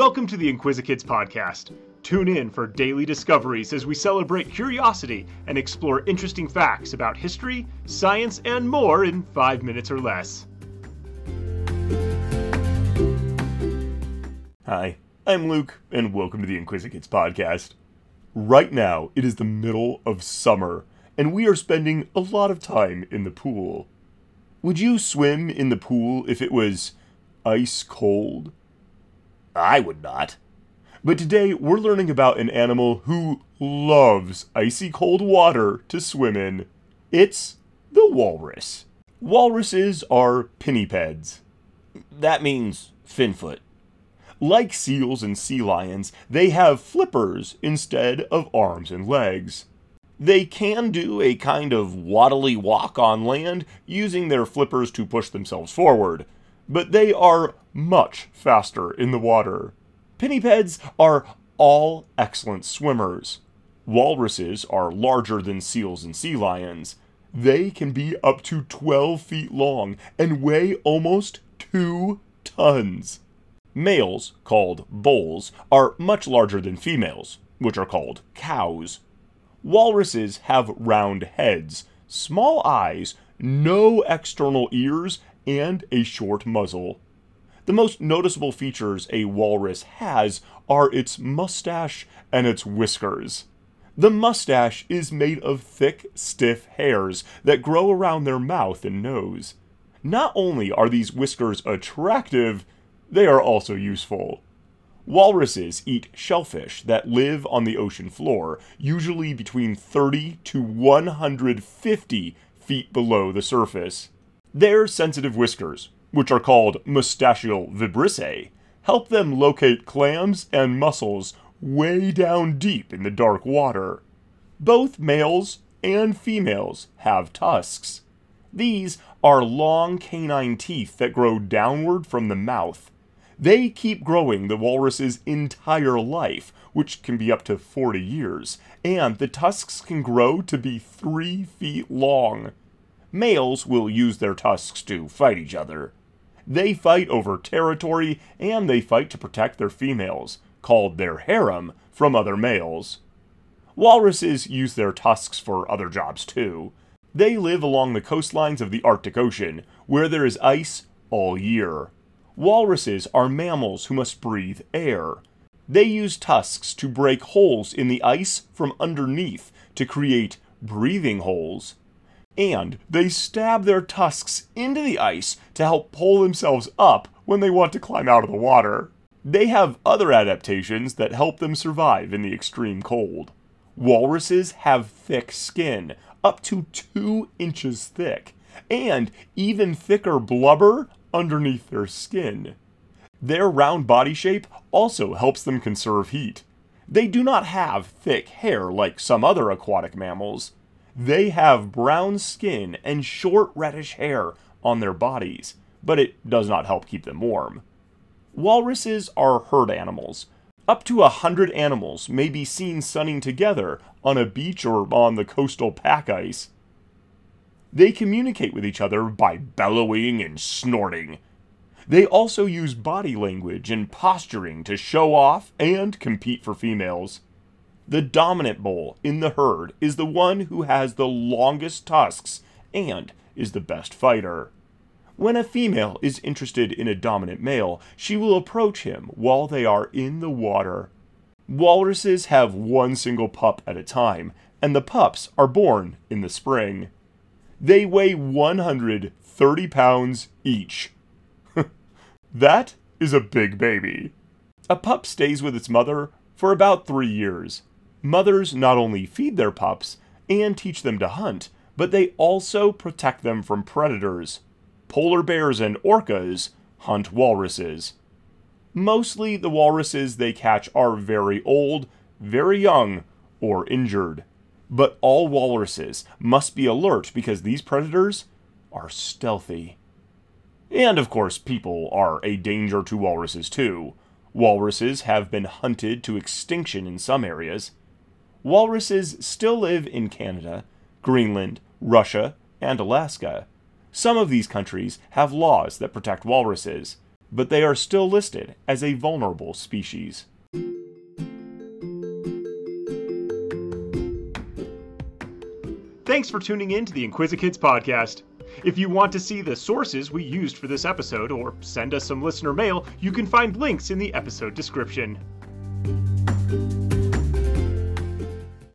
Welcome to the Inquisikids podcast. Tune in for daily discoveries as we celebrate curiosity and explore interesting facts about history, science, and more in five minutes or less. Hi, I'm Luke, and welcome to the Inquisikids podcast. Right now, it is the middle of summer, and we are spending a lot of time in the pool. Would you swim in the pool if it was ice cold? I would not. But today we're learning about an animal who loves icy cold water to swim in. It's the walrus. Walruses are pinnipeds. That means finfoot. Like seals and sea lions, they have flippers instead of arms and legs. They can do a kind of waddly walk on land using their flippers to push themselves forward, but they are much faster in the water. Pinnipeds are all excellent swimmers. Walruses are larger than seals and sea lions. They can be up to 12 feet long and weigh almost 2 tons. Males, called bulls, are much larger than females, which are called cows. Walruses have round heads, small eyes, no external ears, and a short muzzle. The most noticeable features a walrus has are its mustache and its whiskers. The mustache is made of thick, stiff hairs that grow around their mouth and nose. Not only are these whiskers attractive, they are also useful. Walruses eat shellfish that live on the ocean floor, usually between 30 to 150 feet below the surface. Their sensitive whiskers, which are called mustachial vibrissae, help them locate clams and mussels way down deep in the dark water. Both males and females have tusks. These are long canine teeth that grow downward from the mouth. They keep growing the walrus's entire life, which can be up to 40 years, and the tusks can grow to be 3 feet long. Males will use their tusks to fight each other. They fight over territory and they fight to protect their females, called their harem, from other males. Walruses use their tusks for other jobs too. They live along the coastlines of the Arctic Ocean, where there is ice all year. Walruses are mammals who must breathe air. They use tusks to break holes in the ice from underneath to create breathing holes. And they stab their tusks into the ice to help pull themselves up when they want to climb out of the water. They have other adaptations that help them survive in the extreme cold. Walruses have thick skin, up to two inches thick, and even thicker blubber underneath their skin. Their round body shape also helps them conserve heat. They do not have thick hair like some other aquatic mammals. They have brown skin and short reddish hair on their bodies, but it does not help keep them warm. Walruses are herd animals. Up to a hundred animals may be seen sunning together on a beach or on the coastal pack ice. They communicate with each other by bellowing and snorting. They also use body language and posturing to show off and compete for females. The dominant bull in the herd is the one who has the longest tusks and is the best fighter. When a female is interested in a dominant male, she will approach him while they are in the water. Walruses have one single pup at a time, and the pups are born in the spring. They weigh 130 pounds each. that is a big baby. A pup stays with its mother for about three years. Mothers not only feed their pups and teach them to hunt, but they also protect them from predators. Polar bears and orcas hunt walruses. Mostly the walruses they catch are very old, very young, or injured. But all walruses must be alert because these predators are stealthy. And of course, people are a danger to walruses too. Walruses have been hunted to extinction in some areas. Walruses still live in Canada, Greenland, Russia, and Alaska. Some of these countries have laws that protect walruses. but they are still listed as a vulnerable species. Thanks for tuning in to the Inquisikids podcast. If you want to see the sources we used for this episode or send us some listener mail, you can find links in the episode description.